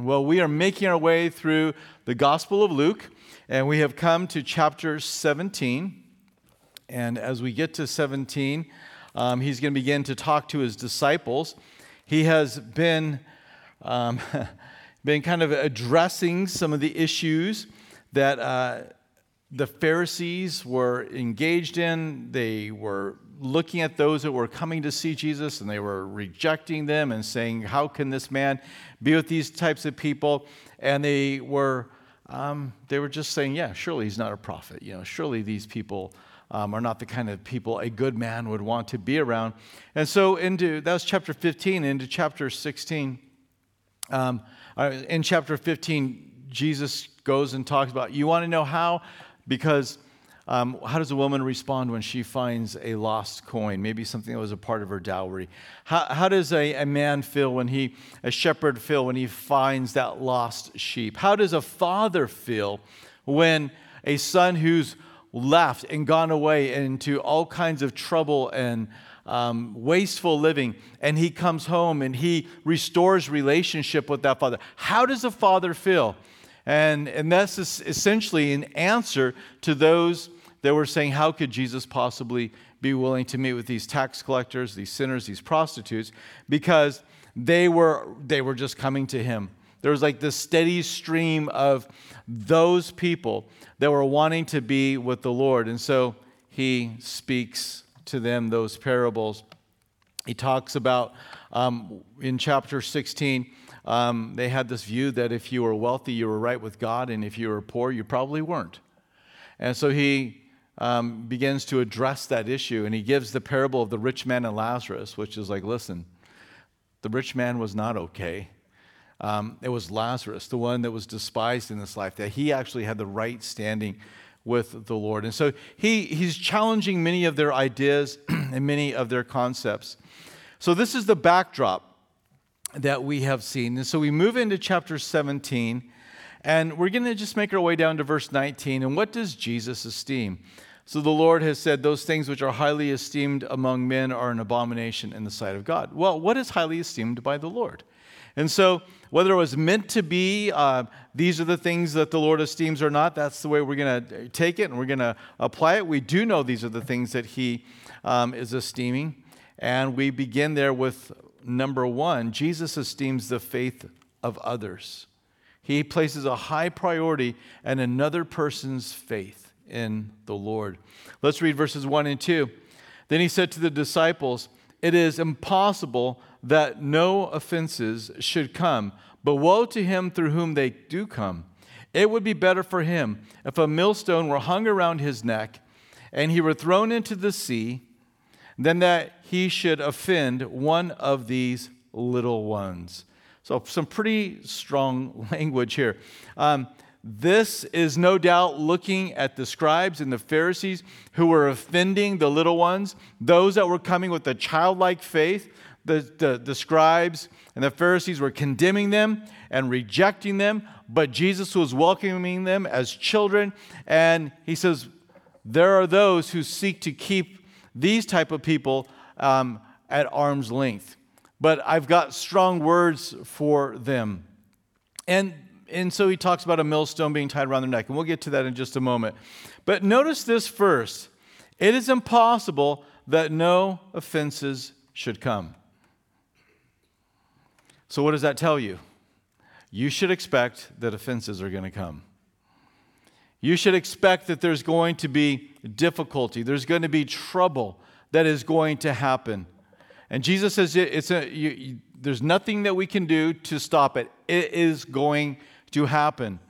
And well, we are making our way through the Gospel of Luke, and we have come to chapter 17. And as we get to 17, um, he's going to begin to talk to his disciples. He has been, um, been kind of addressing some of the issues that uh, the Pharisees were engaged in. They were looking at those that were coming to see Jesus and they were rejecting them and saying, How can this man be with these types of people? And they were, um, they were just saying, Yeah, surely he's not a prophet. You know, surely these people um, are not the kind of people a good man would want to be around. And so, into that was chapter 15, into chapter 16. Um, uh, in chapter 15, Jesus goes and talks about, You want to know how? Because um, how does a woman respond when she finds a lost coin, maybe something that was a part of her dowry? How, how does a, a man feel when he, a shepherd feel when he finds that lost sheep? How does a father feel when a son who's left and gone away into all kinds of trouble and um, wasteful living, and he comes home and he restores relationship with that father? How does a father feel? And, and that's essentially an answer to those that were saying, How could Jesus possibly be willing to meet with these tax collectors, these sinners, these prostitutes? Because they were, they were just coming to him. There was like this steady stream of those people that were wanting to be with the Lord. And so he speaks to them those parables. He talks about um, in chapter 16, um, they had this view that if you were wealthy, you were right with God, and if you were poor, you probably weren't. And so he um, begins to address that issue, and he gives the parable of the rich man and Lazarus, which is like, listen, the rich man was not okay. Um, it was Lazarus, the one that was despised in this life, that he actually had the right standing with the Lord. And so he, he's challenging many of their ideas and many of their concepts. So this is the backdrop that we have seen. And so we move into chapter 17, and we're going to just make our way down to verse 19. And what does Jesus esteem? So the Lord has said, Those things which are highly esteemed among men are an abomination in the sight of God. Well, what is highly esteemed by the Lord? And so, whether it was meant to be, uh, these are the things that the Lord esteems or not, that's the way we're going to take it and we're going to apply it. We do know these are the things that He um, is esteeming. And we begin there with number one Jesus esteems the faith of others. He places a high priority in another person's faith in the Lord. Let's read verses 1 and 2. Then he said to the disciples, It is impossible that no offenses should come, but woe to him through whom they do come. It would be better for him if a millstone were hung around his neck and he were thrown into the sea than that he should offend one of these little ones. So, some pretty strong language here. Um, this is no doubt looking at the scribes and the Pharisees who were offending the little ones, those that were coming with a childlike faith. The, the, the, scribes and the Pharisees were condemning them and rejecting them, but Jesus was welcoming them as children. And he says, There are those who seek to keep these type of people um, at arm's length. But I've got strong words for them. And and so he talks about a millstone being tied around their neck, and we'll get to that in just a moment. But notice this first it is impossible that no offenses should come. So, what does that tell you? You should expect that offenses are going to come. You should expect that there's going to be difficulty, there's going to be trouble that is going to happen. And Jesus says it's a, you, you, there's nothing that we can do to stop it. It is going to happen.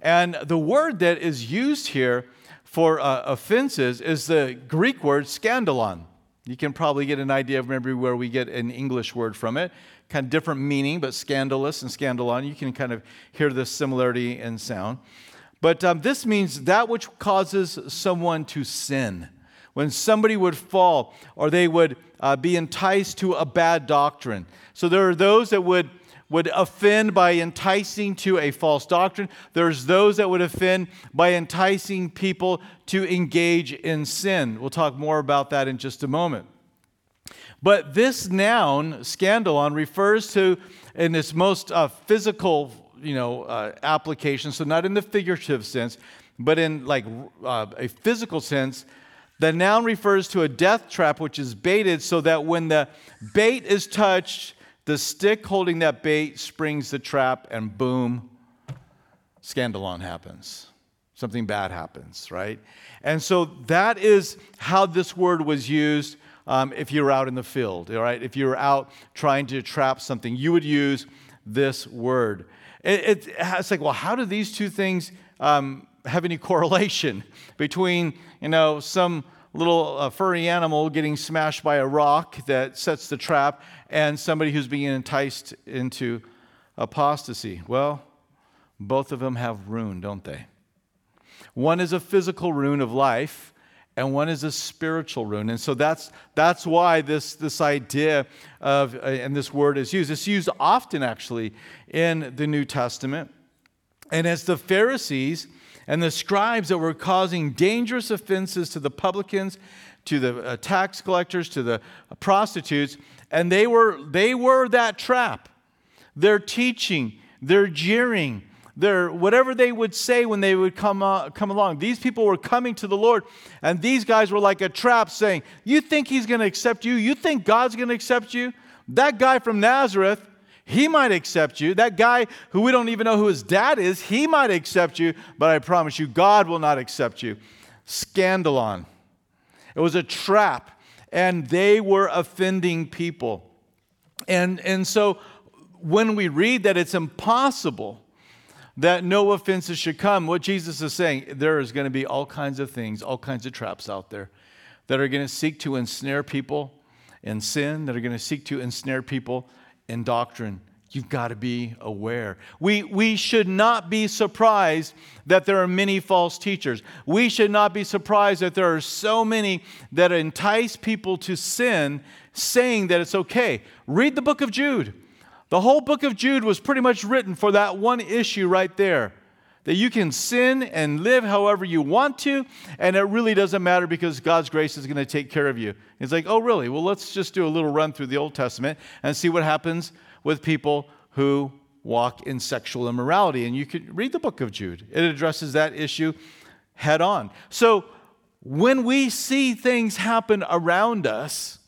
And the word that is used here for uh, offenses is the Greek word scandalon. You can probably get an idea of maybe where we get an English word from it. Kind of different meaning, but scandalous and scandalon, you can kind of hear the similarity in sound. But um, this means that which causes someone to sin. When somebody would fall or they would uh, be enticed to a bad doctrine. So there are those that would would offend by enticing to a false doctrine. There's those that would offend by enticing people to engage in sin. We'll talk more about that in just a moment. But this noun, scandalon, refers to, in its most uh, physical you know, uh, application, so not in the figurative sense, but in like uh, a physical sense, the noun refers to a death trap which is baited so that when the bait is touched, the stick holding that bait springs the trap, and boom, scandalon happens. Something bad happens, right? And so that is how this word was used um, if you were out in the field, all right? If you were out trying to trap something, you would use this word. It, it, it's like, well, how do these two things um, have any correlation between, you know, some little uh, furry animal getting smashed by a rock that sets the trap and somebody who's being enticed into apostasy? Well, both of them have ruin, don't they? One is a physical ruin of life, and one is a spiritual ruin. And so that's, that's why this, this idea of, uh, and this word is used. It's used often, actually, in the New Testament. And as the Pharisees and the scribes that were causing dangerous offenses to the publicans, to the uh, tax collectors, to the prostitutes, and they were, they were that trap. They're teaching, they're jeering, they're whatever they would say when they would come, uh, come along. These people were coming to the Lord, and these guys were like a trap saying, You think He's going to accept you? You think God's going to accept you? That guy from Nazareth, he might accept you. That guy who we don't even know who his dad is, he might accept you, but I promise you, God will not accept you. Scandalon. It was a trap, and they were offending people. And, and so when we read that it's impossible that no offenses should come, what Jesus is saying, there is going to be all kinds of things, all kinds of traps out there that are going to seek to ensnare people in sin, that are going to seek to ensnare people in doctrine. You've got to be aware. We, we should not be surprised that there are many false teachers. We should not be surprised that there are so many that entice people to sin, saying that it's okay. Read the book of Jude. The whole book of Jude was pretty much written for that one issue right there that you can sin and live however you want to, and it really doesn't matter because God's grace is going to take care of you. It's like, oh, really? Well, let's just do a little run through the Old Testament and see what happens with people who walk in sexual immorality. And you could read the book of Jude, it addresses that issue head on. So when we see things happen around us,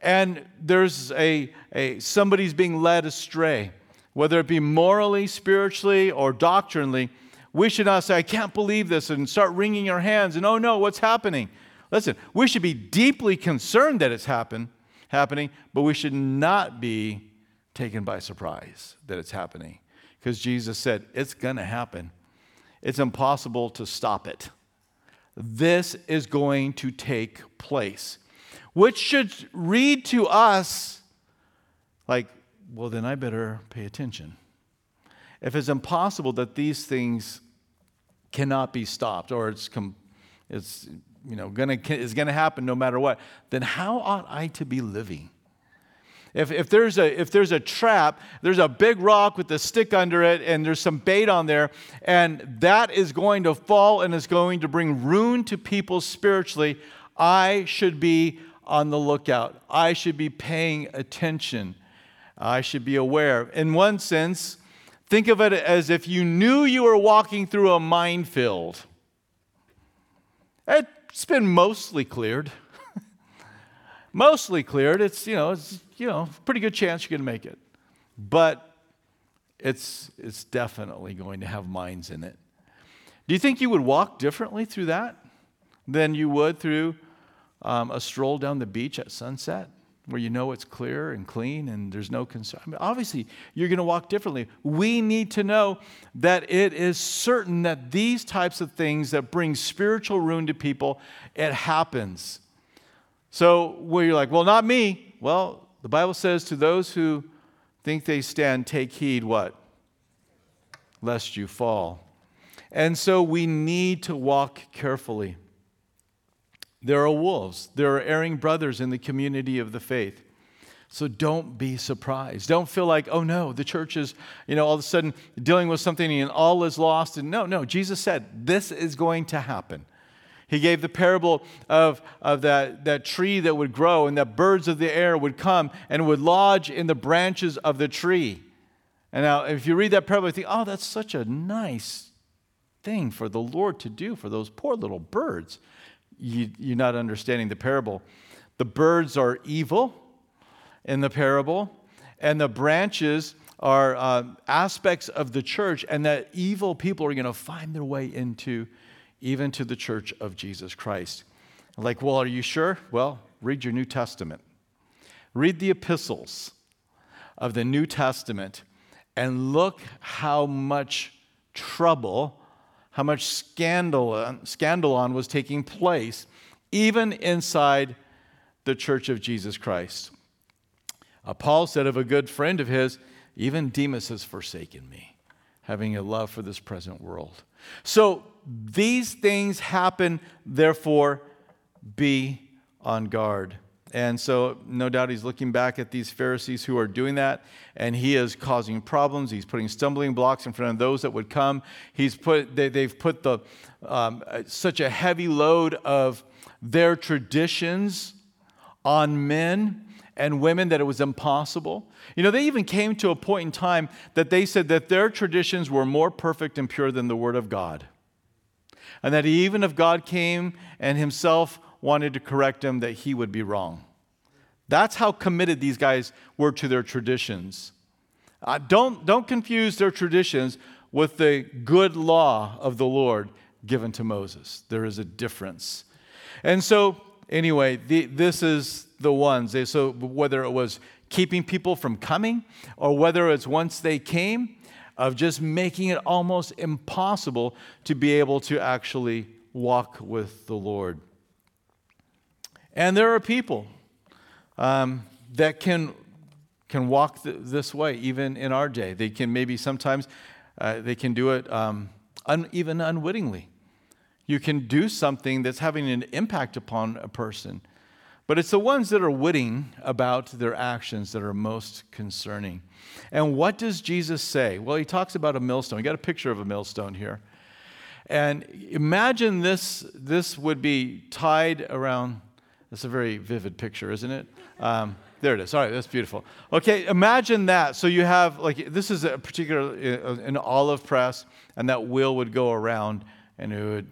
and there's a, a somebody's being led astray, whether it be morally, spiritually, or doctrinally, we should not say, I can't believe this, and start wringing our hands and, oh no, what's happening? Listen, we should be deeply concerned that it's happen, happening, but we should not be taken by surprise that it's happening. Because Jesus said, it's going to happen. It's impossible to stop it. This is going to take place which should read to us like, well, then I better pay attention. If it's impossible that these things cannot be stopped or it's, com- it's you know, gonna, is going to happen no matter what, then how ought I to be living? If, if, there's a, if there's a trap, there's a big rock with a stick under it, and there's some bait on there, and that is going to fall and is going to bring ruin to people spiritually, I should be on the lookout. I should be paying attention. I should be aware. In one sense, think of it as if you knew you were walking through a minefield. It's been mostly cleared. mostly cleared. It's, you know, it's, you know, pretty good chance you're going to make it. But it's, it's definitely going to have mines in it. Do you think you would walk differently through that than you would through um, a stroll down the beach at sunset where you know it's clear and clean and there's no concern. I mean, obviously, you're going to walk differently. We need to know that it is certain that these types of things that bring spiritual ruin to people, it happens. So, where you're like, well, not me. Well, the Bible says to those who think they stand, take heed what? Lest you fall. And so we need to walk carefully. There are wolves, there are erring brothers in the community of the faith. So don't be surprised. Don't feel like, oh no, the church is, you know, all of a sudden dealing with something and all is lost. And no, no, Jesus said this is going to happen. He gave the parable of, of that, that tree that would grow and that birds of the air would come and would lodge in the branches of the tree. And now, if you read that parable, you think, oh, that's such a nice thing for the Lord to do for those poor little birds. You, you're not understanding the parable. The birds are evil in the parable, and the branches are uh, aspects of the church, and that evil people are going to find their way into even to the church of Jesus Christ. Like, well, are you sure? Well, read your New Testament. Read the epistles of the New Testament and look how much trouble, how much scandal, scandalon was taking place even inside the church of Jesus Christ. Uh, Paul said of a good friend of his, even Demas has forsaken me, having a love for this present world. So these things happen, therefore, be on guard. And so, no doubt, he's looking back at these Pharisees who are doing that, and he is causing problems. He's putting stumbling blocks in front of those that would come. He's put, they, have put the, um, such a heavy load of their traditions on men and women that it was impossible. You know, they even came to a point in time that they said that their traditions were more perfect and pure than the Word of God. And that even if God came and Himself wanted to correct him, that he would be wrong. That's how committed these guys were to their traditions. Uh, don't, don't confuse their traditions with the good law of the Lord given to Moses. There is a difference. And so, anyway, the, this is the ones. They, so, whether it was keeping people from coming or whether it's once they came, of just making it almost impossible to be able to actually walk with the Lord. And there are people um, that can, can walk th- this way even in our day. They can maybe sometimes, uh, they can do it um, un- even unwittingly. You can do something that's having an impact upon a person. But it's the ones that are witting about their actions that are most concerning. And what does Jesus say? Well, he talks about a millstone. You got a picture of a millstone here. And imagine this, this would be tied around that's a very vivid picture, isn't it? Um, there it is. All right, that's beautiful. Okay, imagine that. So you have, like, this is a particular, uh, an olive press, and that wheel would go around, and it would,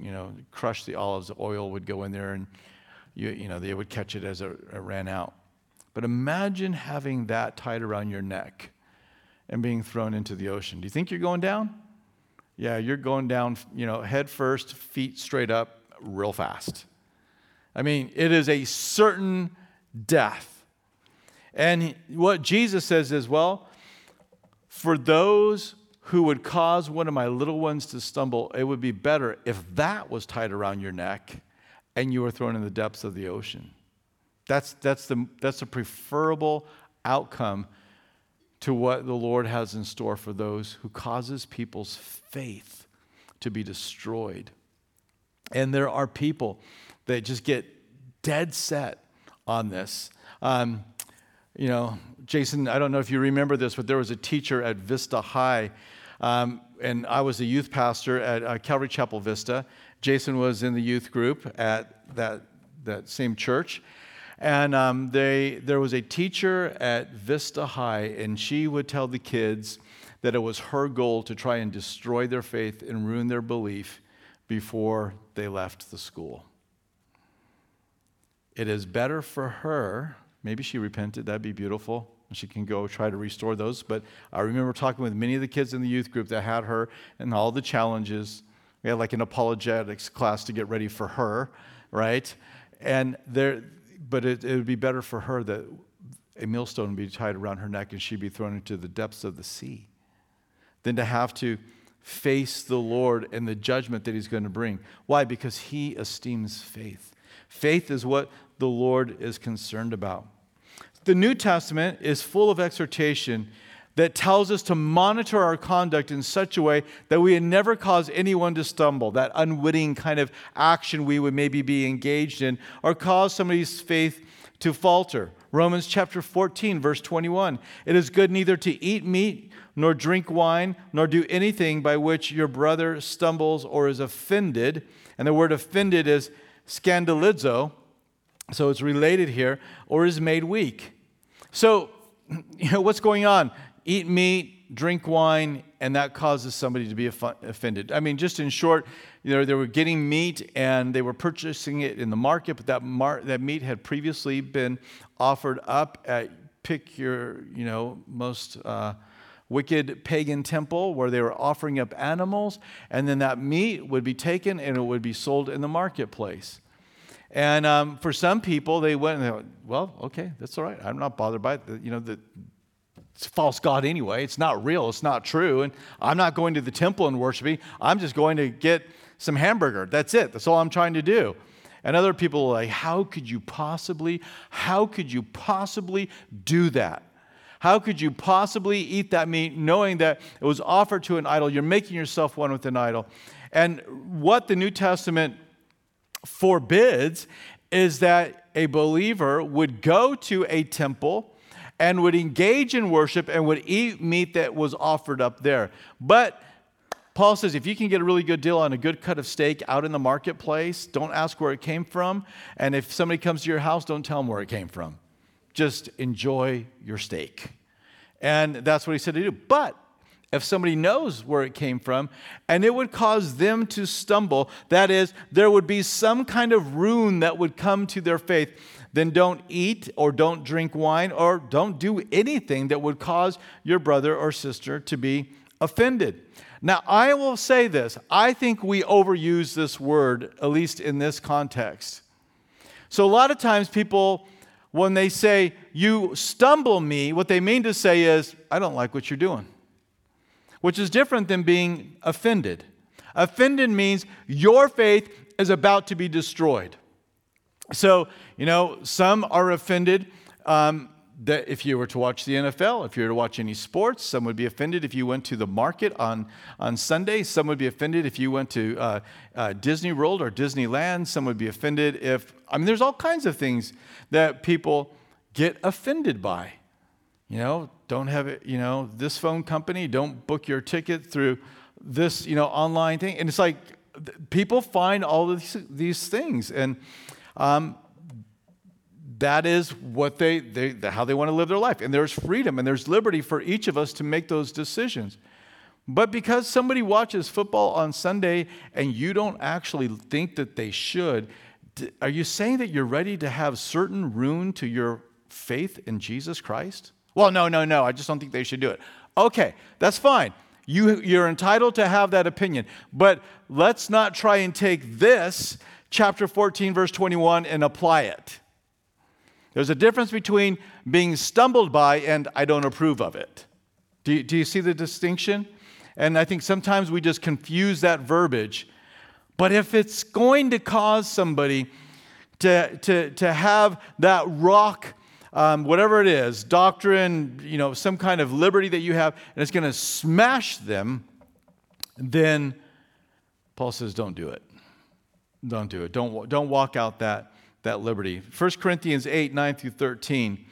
you know, crush the olives. The oil would go in there, and, you, you know, they would catch it as it, it ran out. But imagine having that tied around your neck and being thrown into the ocean. Do you think you're going down? Yeah, you're going down, you know, head first, feet straight up, real fast. I mean, it is a certain death. And what Jesus says is, well, for those who would cause one of my little ones to stumble, it would be better if that was tied around your neck and you were thrown in the depths of the ocean. That's, that's, the, that's a preferable outcome to what the Lord has in store for those who causes people's faith to be destroyed. And there are people that just get dead set on this. Um, you know, Jason, I don't know if you remember this, but there was a teacher at Vista High, um, and I was a youth pastor at uh, Calvary Chapel Vista. Jason was in the youth group at that, that same church. And um, they, there was a teacher at Vista High, and she would tell the kids that it was her goal to try and destroy their faith and ruin their belief before they left the school. It is better for her, maybe she repented, that'd be beautiful. She can go try to restore those. But I remember talking with many of the kids in the youth group that had her and all the challenges. We had like an apologetics class to get ready for her, right? And there, but it, it would be better for her that a millstone would be tied around her neck and she'd be thrown into the depths of the sea than to have to face the Lord and the judgment that He's going to bring. Why? Because He esteems faith. Faith is what the Lord is concerned about. The New Testament is full of exhortation that tells us to monitor our conduct in such a way that we never cause anyone to stumble, that unwitting kind of action we would maybe be engaged in, or cause somebody's faith to falter. Romans chapter 14, verse 21. It is good neither to eat meat nor drink wine, nor do anything by which your brother stumbles or is offended. And the word offended is scandalizo, so it's related here, or is made weak. So, you know, what's going on? eat meat, drink wine, and that causes somebody to be offended. I mean, just in short, you know, they were getting meat and they were purchasing it in the market, but that, mar- that meat had previously been offered up at pick your, you know, most uh, wicked pagan temple where they were offering up animals, and then that meat would be taken and it would be sold in the marketplace. And um, for some people, they went they went, well, okay, that's all right. I'm not bothered by it. You know, the, it's false God anyway. It's not real. It's not true. And I'm not going to the temple and worshiping. I'm just going to get some hamburger. That's it. That's all I'm trying to do. And other people are like, how could you possibly, how could you possibly do that? How could you possibly eat that meat knowing that it was offered to an idol? You're making yourself one with an idol. And what the New Testament forbids is that a believer would go to a temple and would engage in worship and would eat meat that was offered up there. But Paul says if you can get a really good deal on a good cut of steak out in the marketplace, don't ask where it came from. And if somebody comes to your house, don't tell them where it came from. Just enjoy your steak. And that's what he said to do. But if somebody knows where it came from, and it would cause them to stumble. That is, there would be some kind of ruin that would come to their faith. Then don't eat or don't drink wine or don't do anything that would cause your brother or sister to be offended. Now, I will say this I think we overuse this word, at least in this context. So, a lot of times people, when they say, you stumble me, what they mean to say is, I don't like what you're doing which is different than being offended. Offended means your faith is about to be destroyed. So, you know, some are offended um, that if you were to watch the NFL, if you were to watch any sports, some would be offended if you went to the market on, on Sunday. Some would be offended if you went to uh, uh, Disney World or Disneyland. Some would be offended if, I mean, there's all kinds of things that people get offended by. You know, don't have it, you know, this phone company, don't book your ticket through this, you know, online thing. And it's like people find all of these, things. And um, that is what they, they, how they want to live their life. And there's freedom and there's liberty for each of us to make those decisions. But because somebody watches football on Sunday and you don't actually think that they should, are you saying that you're ready to have certain ruin to your faith in Jesus Christ? Well, no, no, no, I just don't think they should do it. Okay, that's fine. You, you're entitled to have that opinion. But let's not try and take this, chapter 14, verse 21, and apply it. There's a difference between being stumbled by and I don't approve of it. Do you, do you see the distinction? And I think sometimes we just confuse that verbiage. But if it's going to cause somebody to, to, to have that rock um, whatever it is, doctrine, you know, some kind of liberty that you have, and it's going to smash them, then Paul says, don't do it. Don't do it. Don't, don't walk out that, that liberty. 1 Corinthians 8, 9 through 13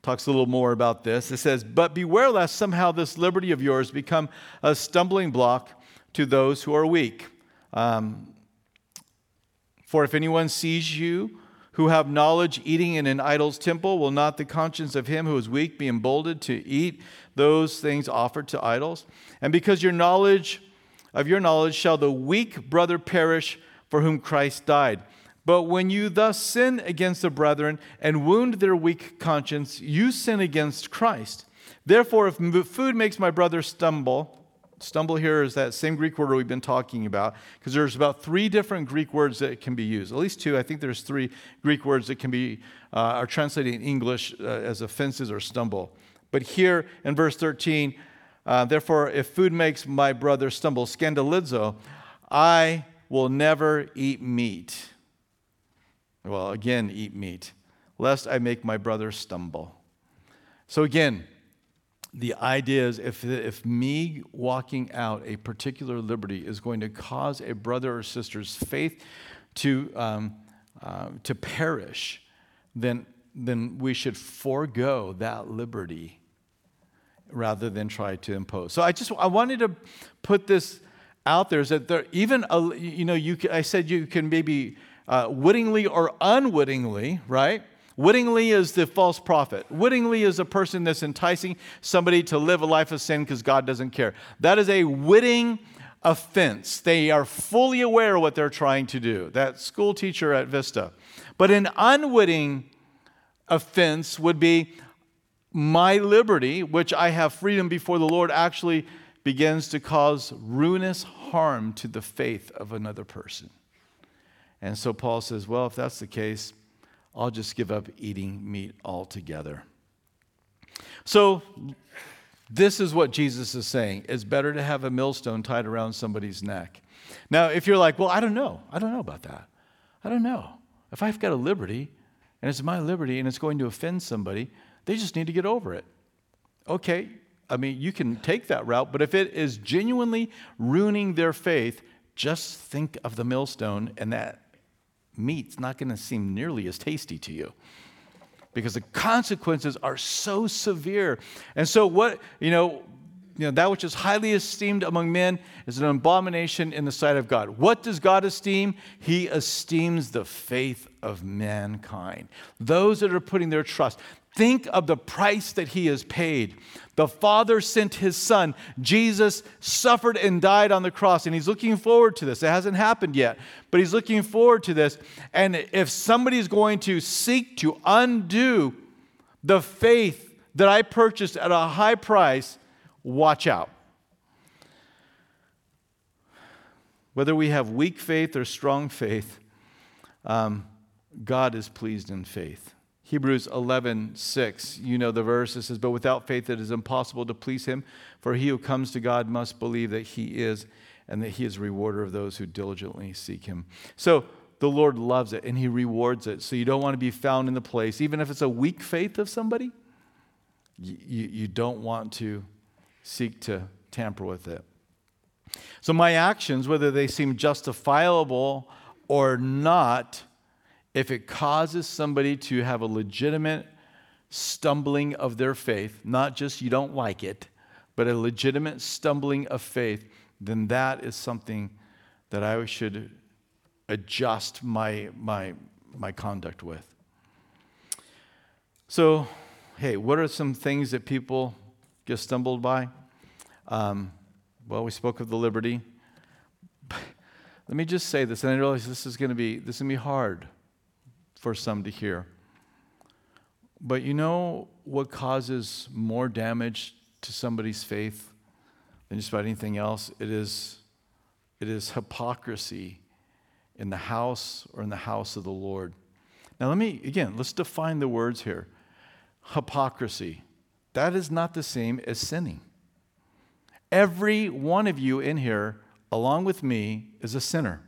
talks a little more about this. It says, But beware lest somehow this liberty of yours become a stumbling block to those who are weak. Um, for if anyone sees you who have knowledge eating in an idol's temple, will not the conscience of him who is weak be emboldened to eat those things offered to idols? And because your knowledge of your knowledge shall the weak brother perish for whom Christ died. But when you thus sin against the brethren and wound their weak conscience, you sin against Christ. Therefore, if food makes my brother stumble, Stumble here is that same Greek word we've been talking about, because there's about three different Greek words that can be used. At least two. I think there's three Greek words that can be uh, are translated in English uh, as offenses or stumble. But here in verse 13, uh, therefore, if food makes my brother stumble, scandalizo, I will never eat meat. Well, again, eat meat, lest I make my brother stumble. So again, the idea is if, if me walking out a particular liberty is going to cause a brother or sister's faith to, um, uh, to perish, then, then we should forego that liberty rather than try to impose. So I just I wanted to put this out there is that there even a, you know you I said you can maybe uh, wittingly or unwittingly right Wittingly is the false prophet. Wittingly is a person that's enticing somebody to live a life of sin because God doesn't care. That is a witting offense. They are fully aware of what they're trying to do. That school teacher at Vista. But an unwitting offense would be my liberty, which I have freedom before the Lord, actually begins to cause ruinous harm to the faith of another person. And so Paul says, well, if that's the case, I'll just give up eating meat altogether. So, this is what Jesus is saying. It's better to have a millstone tied around somebody's neck. Now, if you're like, well, I don't know. I don't know about that. I don't know. If I've got a liberty and it's my liberty and it's going to offend somebody, they just need to get over it. Okay, I mean, you can take that route, but if it is genuinely ruining their faith, just think of the millstone, and that meat's not going to seem nearly as tasty to you because the consequences are so severe. And so, what, you know, you know, that which is highly esteemed among men is an abomination in the sight of God. What does God esteem? He esteems the faith of mankind. Those that are putting their trust. Think of the price that he has paid. The Father sent his Son. Jesus suffered and died on the cross, and he's looking forward to this. It hasn't happened yet, but he's looking forward to this. And if somebody's going to seek to undo the faith that I purchased at a high price, watch out. Whether we have weak faith or strong faith, um, God is pleased in faith. Hebrews 11, 6, you know the verse. It says, But without faith it is impossible to please him, for he who comes to God must believe that he is, and that he is a rewarder of those who diligently seek him. So the Lord loves it, and he rewards it. So you don't want to be found in the place, even if it's a weak faith of somebody, you, you, don't want to seek to tamper with it. So my actions, whether they seem justifiable or not, if it causes somebody to have a legitimate stumbling of their faith, not just you don't like it, but a legitimate stumbling of faith, then that is something that I should adjust my, my, my conduct with. So, hey, what are some things that people get stumbled by? Um, well, we spoke of the liberty. Let me just say this, and I realize this is going to be this is going to be hard for some to hear. But you know what causes more damage to somebody's faith than just about anything else? It is, it is hypocrisy in the house or in the house of the Lord. Now, let me, again, let's define the words here. Hypocrisy. That is not the same as sinning. Every one of you in here, along with me, is a sinner.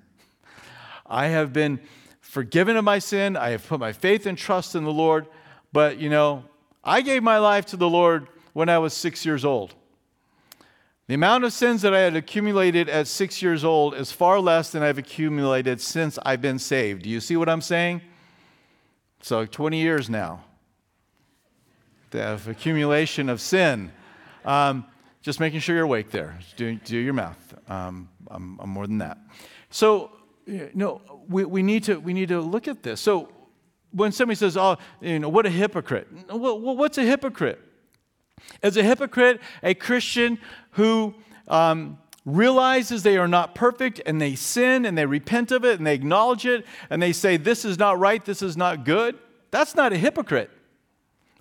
I have been forgiven of my sin. I have put my faith and trust in the Lord. But, you know, I gave my life to the Lord when I was six years old. The amount of sins that I had accumulated at six years old is far less than I've accumulated since I've been saved. Do you see what I'm saying? So, 20 years now. The accumulation of sin. Um, just making sure you're awake there. Do, do your math. Um, I'm, I'm more than that. So, no, we, we, need to, we need to look at this. So when somebody says, oh, you know, what a hypocrite. Well, what's a hypocrite? Is a hypocrite a Christian who um, realizes they are not perfect and they sin and they repent of it and they acknowledge it and they say, this is not right, this is not good? That's not a hypocrite.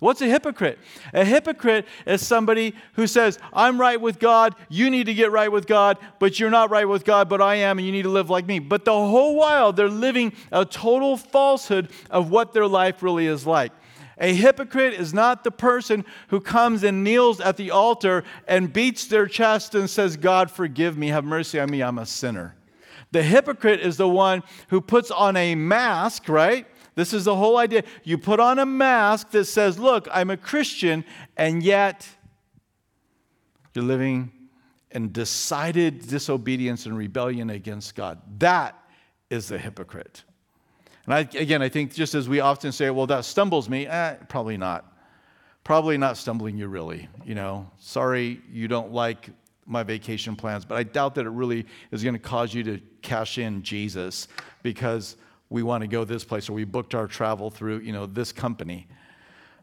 What's a hypocrite? A hypocrite is somebody who says, I'm right with God, you need to get right with God, but you're not right with God, but I am, and you need to live like me. But the whole while, they're living a total falsehood of what their life really is like. A hypocrite is not the person who comes and kneels at the altar and beats their chest and says, God, forgive me, have mercy on me, I'm a sinner. The hypocrite is the one who puts on a mask, right? This is the whole idea. You put on a mask that says, Look, I'm a Christian, and yet you're living in decided disobedience and rebellion against God. That is the hypocrite. And I, again, I think just as we often say, well, that stumbles me, eh, probably not. Probably not stumbling you really. You know, sorry you don't like my vacation plans, but I doubt that it really is going to cause you to cash in Jesus because we want to go this place, or we booked our travel through, you know, this company,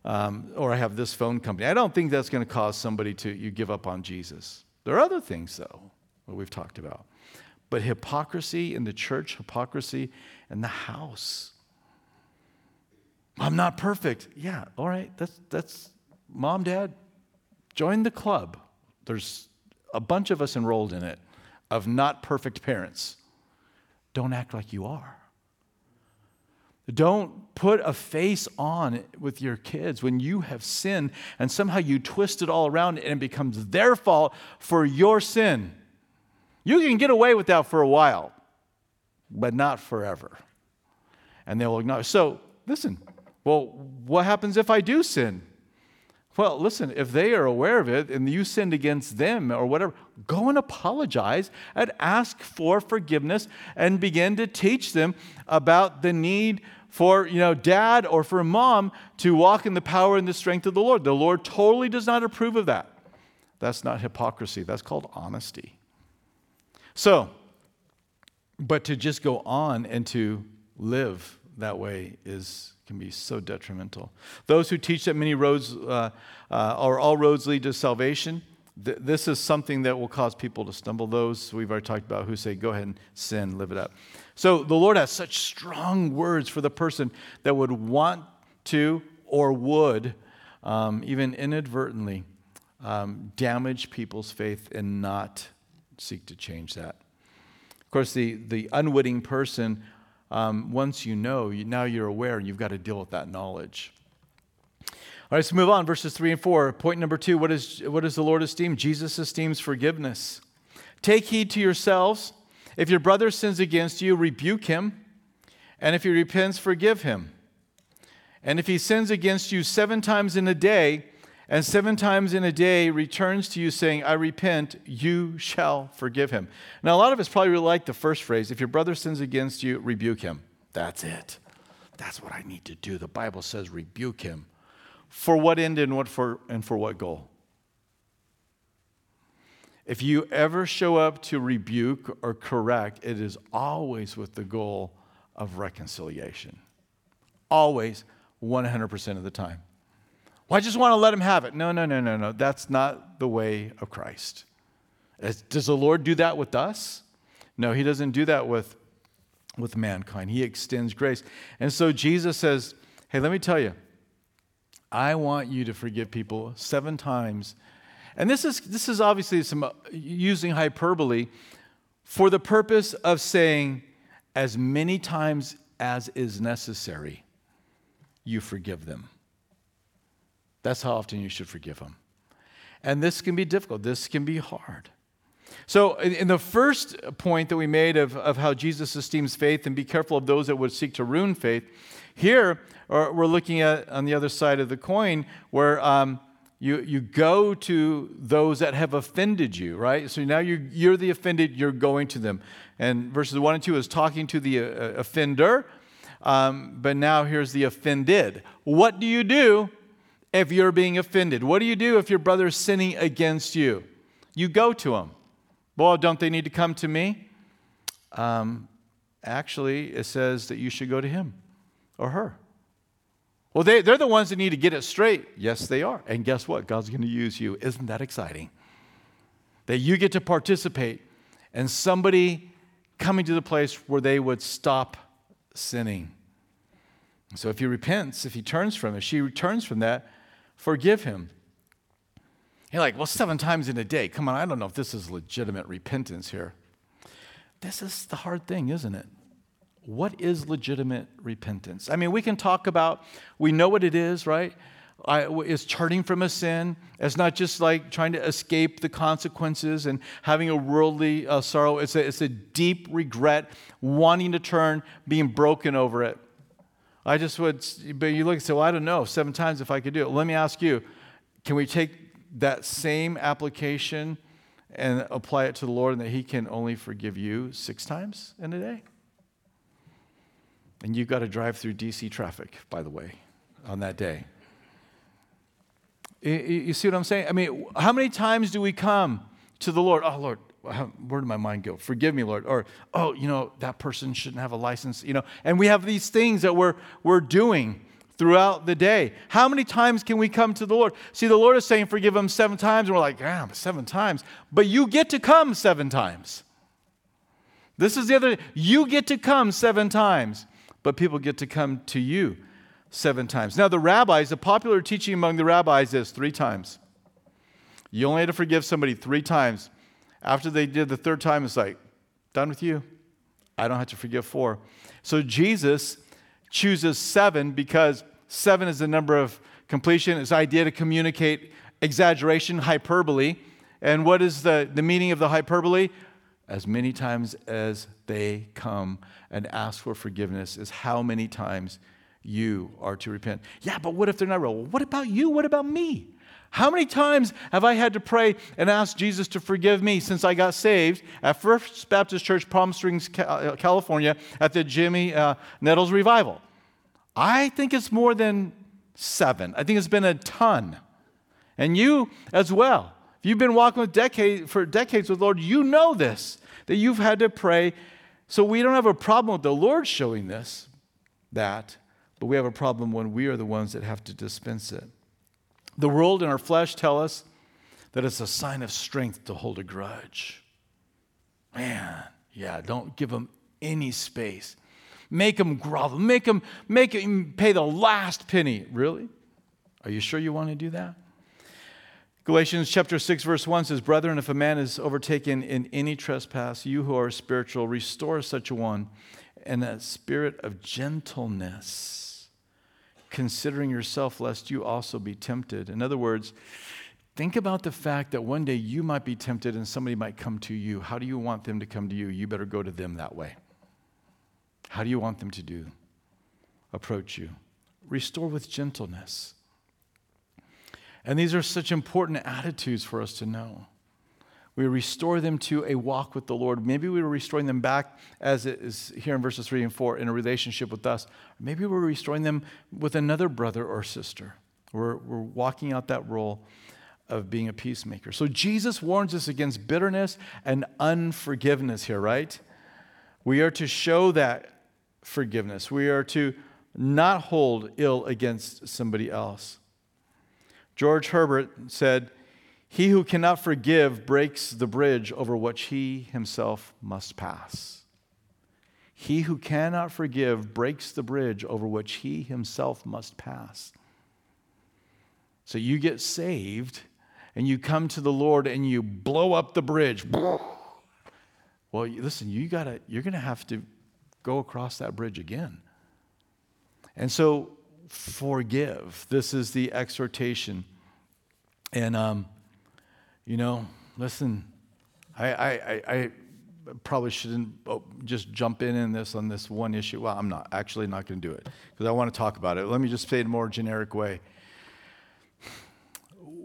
um, or I have this phone company. I don't think that's going to cause somebody to you give up on Jesus. There are other things, though, that we've talked about. But hypocrisy in the church, hypocrisy in the house. I'm not perfect. Yeah, all right. That's that's mom, dad, join the club. There's a bunch of us enrolled in it of not perfect parents. Don't act like you are. Don't put a face on with your kids when you have sinned and somehow you twist it all around and it becomes their fault for your sin. You can get away with that for a while, but not forever. And they will acknowledge. So, listen, well, what happens if I do sin? Well, listen, if they are aware of it and you sinned against them or whatever, go and apologize and ask for forgiveness and begin to teach them about the need for, you know, dad or for mom to walk in the power and the strength of the Lord. The Lord totally does not approve of that. That's not hypocrisy, that's called honesty. So, but to just go on and to live that way is can be so detrimental. Those who teach that many roads uh, uh, or all roads lead to salvation, th- this is something that will cause people to stumble. Those we've already talked about who say, go ahead and sin, live it up. So the Lord has such strong words for the person that would want to or would, um, even inadvertently, um, damage people's faith and not seek to change that. Of course, the, the unwitting person um, once you know, you, now you're aware and you've got to deal with that knowledge. All right, let's move on. Verses 3 and 4. Point number two what, is, what does the Lord esteem? Jesus esteems forgiveness. Take heed to yourselves. If your brother sins against you, rebuke him. And if he repents, forgive him. And if he sins against you seven times in a day, and seven times in a day returns to you saying, I repent, you shall forgive him. Now, a lot of us probably really like the first phrase if your brother sins against you, rebuke him. That's it. That's what I need to do. The Bible says rebuke him. For what end and what for and for what goal? If you ever show up to rebuke or correct, it is always with the goal of reconciliation. Always, 100% of the time. Well, I just want to let him have it. No, no, no, no, no. That's not the way of Christ. Does the Lord do that with us? No, he doesn't do that with, with mankind. He extends grace. And so Jesus says, Hey, let me tell you, I want you to forgive people seven times. And this is, this is obviously some uh, using hyperbole for the purpose of saying, as many times as is necessary, you forgive them. That's how often you should forgive them. And this can be difficult, this can be hard. So, in the first point that we made of, of how Jesus esteems faith and be careful of those that would seek to ruin faith, here we're looking at on the other side of the coin where um, you, you go to those that have offended you, right? So now you're, you're the offended, you're going to them. And verses 1 and 2 is talking to the uh, offender, um, but now here's the offended. What do you do if you're being offended? What do you do if your brother's sinning against you? You go to him. Well, don't they need to come to me? Um, actually, it says that you should go to him or her. Well, they, they're the ones that need to get it straight. Yes, they are. And guess what? God's going to use you. Isn't that exciting? That you get to participate and somebody coming to the place where they would stop sinning. So if he repents, if he turns from it, she returns from that, forgive him. You're like, well, seven times in a day. Come on, I don't know if this is legitimate repentance here. This is the hard thing, isn't it? What is legitimate repentance? I mean, we can talk about, we know what it is, right? I, turning from a sin. It's not just like trying to escape the consequences and having a worldly uh, sorrow. It's a, it's a deep regret, wanting to turn, being broken over it. I just would, but you look and say, well, I don't know, seven times if I could do it. Let me ask you, can we take that same application and apply it to the Lord and that He can only forgive you six times in a day? And you've got to drive through DC traffic, by the way, on that day. You see what I'm saying? I mean, how many times do we come to the Lord? Oh, Lord, where did my mind go? Forgive me, Lord. Or, oh, you know, that person shouldn't have a license, you know. And we have these things that we're, we're doing throughout the day. How many times can we come to the Lord? See, the Lord is saying, forgive them seven times. And we're like, yeah, seven times. But you get to come seven times. This is the other, you get to come seven times, but people get to come to you seven times. Now, the rabbis, the popular teaching among the rabbis is three times. You only had to forgive somebody three times. After they did the third time, it's like, done with you. I don't have to forgive four. So Jesus chooses seven because seven is the number of completion. It's idea to communicate exaggeration, hyperbole. And what is the, the meaning of the hyperbole? As many times as they come and ask for forgiveness is how many times you are to repent. Yeah, but what if they're not real? what about you? What about me? How many times have I had to pray and ask Jesus to forgive me since I got saved at First Baptist Church, Palm Springs, uh, California, at the Jimmy uh, Nettles revival? I think it's more than seven. I think it's been a ton. And you as well. If you've been walking with decade, for decades with Lord, you know this, that you've had to pray. So we don't have a problem with the Lord showing this, that, but we have a problem when we are the ones that have to dispense it. The world and our flesh tell us that it's a sign of strength to hold a grudge. Man, yeah, don't give them any space. Make them grovel. Make them, make them pay the last penny. Really? Are you sure you want to do that? Galatians chapter 6 verse 1 says, "Brethren, if a man is overtaken in any trespass, you who are spiritual restore such a one in a spirit of gentleness, considering yourself lest you also be tempted." In other words, think about the fact that one day you might be tempted and somebody might come to you. How do you want them to come to you? You better go to them that way. How do you want them to do? Approach you. Restore with gentleness. And these are such important attitudes for us to know. We restore them to a walk with the Lord. Maybe we were restoring them back, as it is here in verses 3 and 4, in a relationship with us. Maybe we're restoring them with another brother or sister. We're, we're walking out that role of being a peacemaker. So Jesus warns us against bitterness and unforgiveness here, right? We are to show that forgiveness, we are to not hold ill against somebody else. George Herbert said, He who cannot forgive breaks the bridge over which he himself must pass. He who cannot forgive breaks the bridge over which he himself must pass. So you get saved and you come to the Lord and you blow up the bridge. Well, listen, you gotta, you're going to have to go across that bridge again. And so forgive. This is the exhortation. And, um, you know, listen, I, I, I, probably shouldn't oh, just jump in in this on this one issue. Well, I'm not actually not going to do it because I want to talk about it. Let me just say it in a more generic way.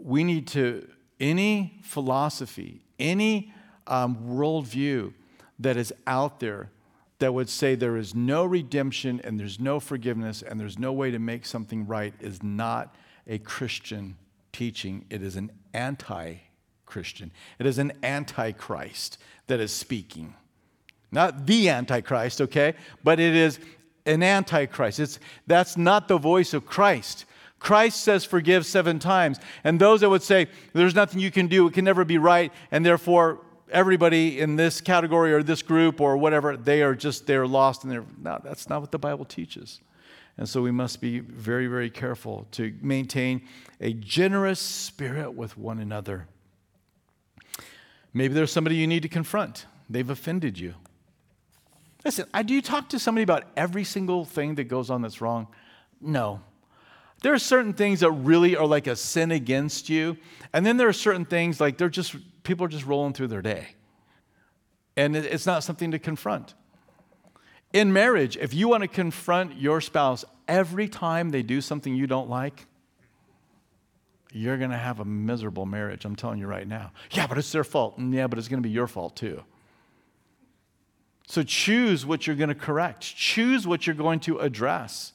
We need to, any philosophy, any um, worldview that is out there that would say there is no redemption and there's no forgiveness and there's no way to make something right is not a Christian teaching. It is an anti Christian, it is an antichrist that is speaking. Not the antichrist, okay? But it is an antichrist. It's, that's not the voice of Christ. Christ says forgive seven times. And those that would say there's nothing you can do, it can never be right, and therefore everybody in this category or this group or whatever, they are just, they're lost and they're, no, that's not what the Bible teaches. And so we must be very, very careful to maintain a generous spirit with one another. Maybe there's somebody you need to confront, they've offended you. Listen, I, do you talk to somebody about every single thing that goes on that's wrong? No. There are certain things that really are like a sin against you, and then there are certain things like they're just people are just rolling through their day. And it's not something to confront. In marriage, if you want to confront your spouse every time they do something you don't like, you're going to have a miserable marriage. I'm telling you right now. Yeah, but it's their fault. And yeah, but it's going to be your fault too. So choose what you're going to correct, choose what you're going to address.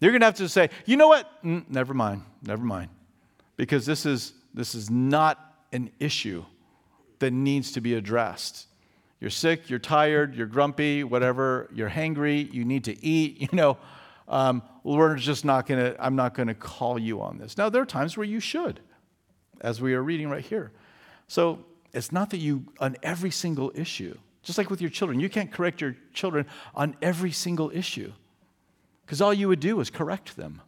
You're going to have to say, you know what? Mm, never mind, never mind. Because this is, this is not an issue that needs to be addressed. You're sick, you're tired, you're grumpy, whatever, you're hangry, you need to eat, you know. Um, we're just not going to, I'm not going to call you on this. Now, there are times where you should, as we are reading right here. So it's not that you, on every single issue, just like with your children, you can't correct your children on every single issue because all you would do is correct them.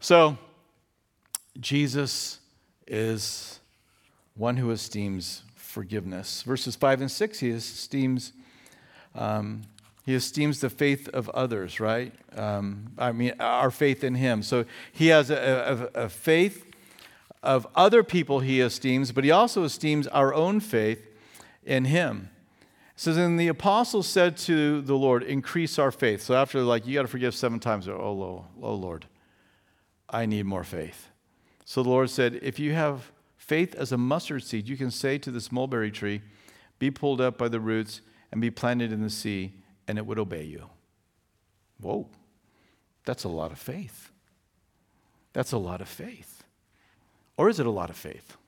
So, Jesus is one who esteems forgiveness. Verses 5 and 6, he esteems. Um, he esteems the faith of others, right? Um, I mean, our faith in him. So he has a, a, a faith of other people he esteems, but he also esteems our own faith in him. Says, And the apostles said to the Lord, Increase our faith. So after, like, you got to forgive seven times, oh, oh, Lord, I need more faith. So the Lord said, If you have faith as a mustard seed, you can say to this mulberry tree, Be pulled up by the roots and be planted in the sea, and it would obey you. Whoa, that's a lot of faith. That's a lot of faith. Or is it a lot of faith?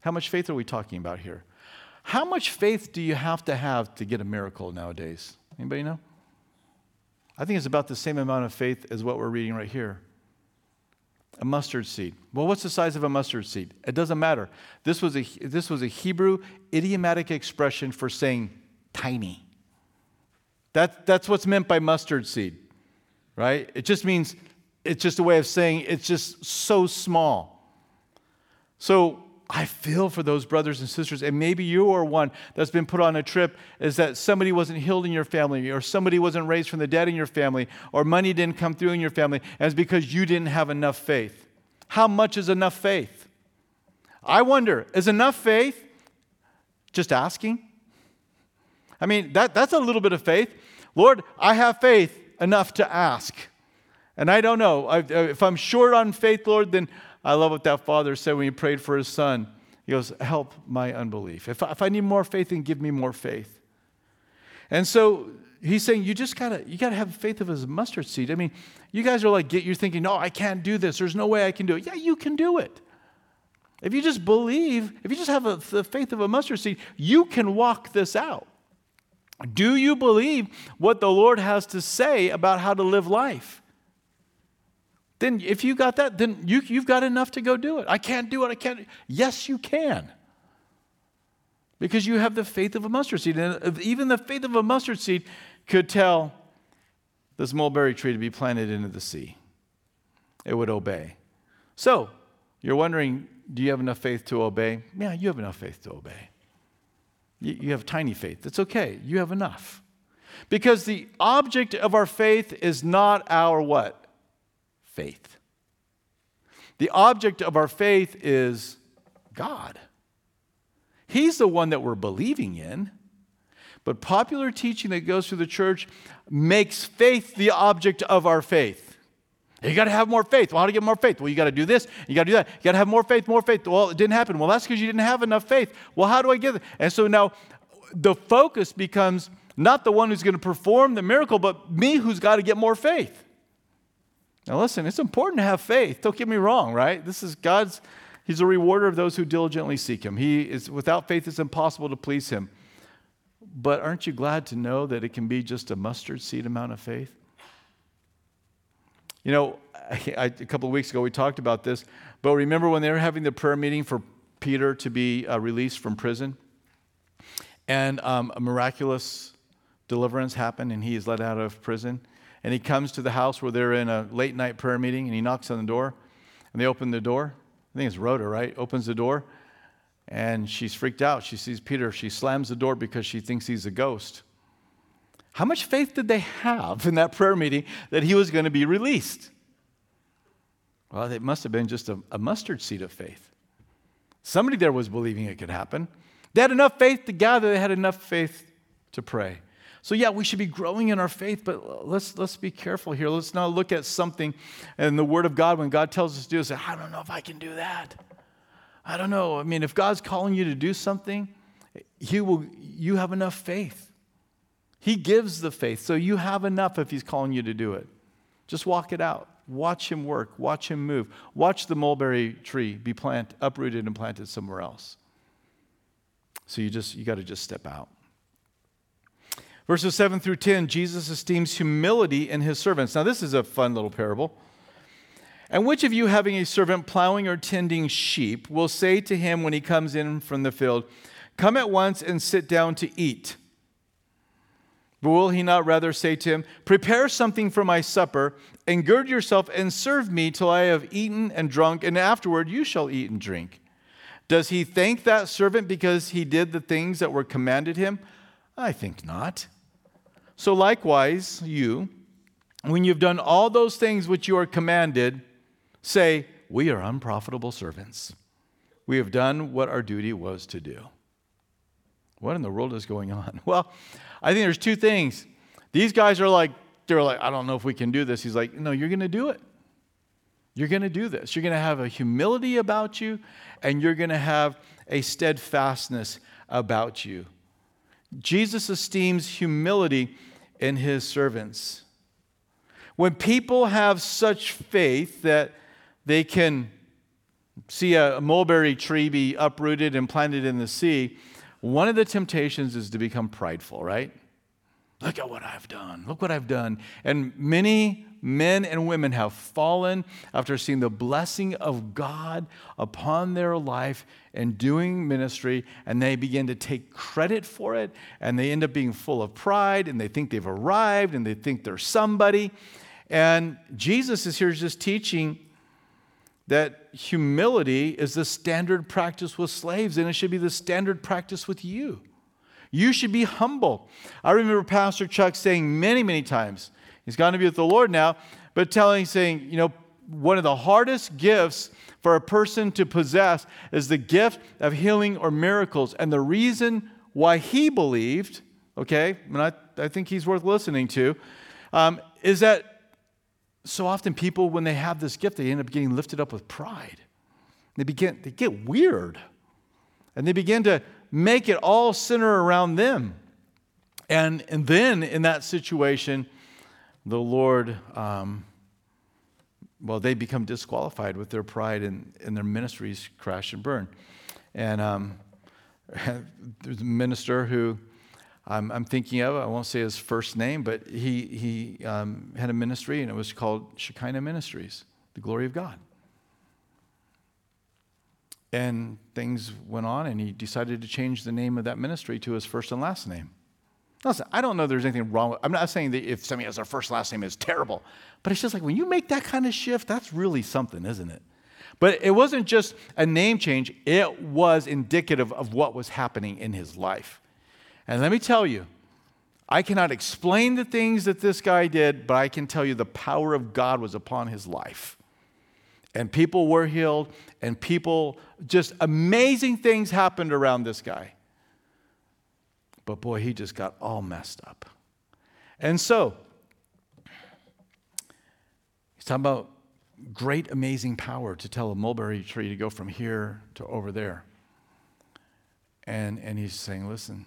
How much faith are we talking about here? How much faith do you have to have to get a miracle nowadays? Anybody know? I think it's about the same amount of faith as what we're reading right here. A mustard seed. Well, what's the size of a mustard seed? It doesn't matter. This was a, this was a Hebrew idiomatic expression for saying tiny. That, that's what's meant by mustard seed, right? It just means, it's just a way of saying it's just so small. So I feel for those brothers and sisters, and maybe you are one that's been put on a trip is that somebody wasn't healed in your family, or somebody wasn't raised from the dead in your family, or money didn't come through in your family, and it's because you didn't have enough faith. How much is enough faith? I wonder, is enough faith just asking? I mean, that, that's a little bit of faith. Lord, I have faith enough to ask. And I don't know. Uh, if I'm short on faith, Lord, then I love what that father said when he prayed for his son. He goes, Help my unbelief. If I, if I need more faith, then give me more faith. And so he's saying you just gotta you gotta have faith of a mustard seed. I mean, you guys are like get, you're thinking, no, I can't do this. There's no way I can do it. Yeah, you can do it. If you just believe, if you just have a, the faith of a mustard seed, you can walk this out. Do you believe what the Lord has to say about how to live life? Then if you got that, then you, you've got enough to go do it. I can't do it. I can't. Yes, you can. Because you have the faith of a mustard seed. And even the faith of a mustard seed could tell this mulberry tree to be planted into the sea. It would obey. So, you're wondering, do you have enough faith to obey? Yeah, you have enough faith to obey. You, you have tiny faith. That's okay. You have enough. Because the object of our faith is not our what? Faith. The object of our faith is God. He's the one that we're believing in. But popular teaching that goes through the church makes faith the object of our faith. You got to have more faith. Well, how to get more faith? Well, you got to do this. You got to do that. You got to have more faith, more faith. Well, it didn't happen. Well, that's because you didn't have enough faith. Well, how do I get it? And so now the focus becomes not the one who's going to perform the miracle, but me who's got to get more faith. Now, listen, it's important to have faith. Don't get me wrong, right? This is God's, He's a rewarder of those who diligently seek Him. He is, without faith, it's impossible to please Him. But aren't you glad to know that it can be just a mustard seed amount of faith? You know, a couple of weeks ago we talked about this, but remember when they were having the prayer meeting for Peter to be uh, released from prison? And um, a miraculous deliverance happened, and he is let out of prison and he comes to the house where they're in a late night prayer meeting and he knocks on the door and they open the door. I think it's Rhoda, right? Opens the door and she's freaked out. She sees Peter. She slams the door because she thinks he's a ghost. How much faith did they have in that prayer meeting that he was going to be released? Well, it must have been just a, a mustard seed of faith. Somebody there was believing it could happen. They had enough faith to gather, they had enough faith to pray. So, yeah, we should be growing in our faith, but let's, let's be careful here. Let's not look at something in the Word of God when God tells us to do it, say, I don't know if I can do that. I don't know. I mean, if God's calling you to do something, he will, you have enough faith. He gives the faith, so you have enough if He's calling you to do it. Just walk it out. Watch Him work. Watch Him move. Watch the mulberry tree be plant, uprooted and planted somewhere else. So you just you got to just step out. Verses 7 through 10, Jesus esteems humility in his servants. Now, this is a fun little parable. And which of you, having a servant plowing or tending sheep, will say to him when he comes in from the field, Come at once and sit down to eat? But will he not rather say to him, Prepare something for my supper, and gird yourself and serve me till I have eaten and drunk, and afterward you shall eat and drink? Does he thank that servant because he did the things that were commanded him? I think not. So likewise, you, when you've done all those things which you are commanded, say, We are unprofitable servants. We have done what our duty was to do. What in the world is going on? Well, I think there's two things. These guys are like, they're like, I don't know if we can do this. He's like, No, you're going to do it. You're going to do this. You're going to have a humility about you, and you're going to have a steadfastness about you. Jesus esteems humility in his servants. When people have such faith that they can see a mulberry tree be uprooted and planted in the sea, one of the temptations is to become prideful, right? Look at what I've done. Look what I've done. And many men and women have fallen after seeing the blessing of God upon their life and doing ministry, and they begin to take credit for it, and they end up being full of pride, and they think they've arrived, and they think they're somebody. And Jesus is here just teaching that humility is the standard practice with slaves, and it should be the standard practice with you. You should be humble. I remember Pastor Chuck saying many, many times, he's gone to be with the Lord now, but telling, saying, you know, one of the hardest gifts for a person to possess is the gift of healing or miracles. And the reason why he believed, okay, and I, I think he's worth listening to, um, is that so often people, when they have this gift, they end up getting lifted up with pride. They begin, they get weird. And they begin to make it all center around them. And, and then in that situation, the Lord, um, well, they become disqualified with their pride and, and their ministries crash and burn. And um, there's a minister who I'm, I'm, thinking of, I won't say his first name, but he, he um, had a ministry and it was called Shekinah Ministries, the glory of God. And things went on, and he decided to change the name of that ministry to his first and last name. Listen, I don't know there's anything wrong with I'm not saying that if somebody has their first last name is terrible, but it's just like when you make that kind of shift, that's really something, isn't it? But it wasn't just a name change, it was indicative of what was happening in his life. And let me tell you, I cannot explain the things that this guy did, but I can tell you the power of God was upon his life and people were healed, and people, just amazing things happened around this guy. But boy, he just got all messed up. And so, he's talking about great, amazing power to tell a mulberry tree to go from here to over there. And, and he's saying, listen,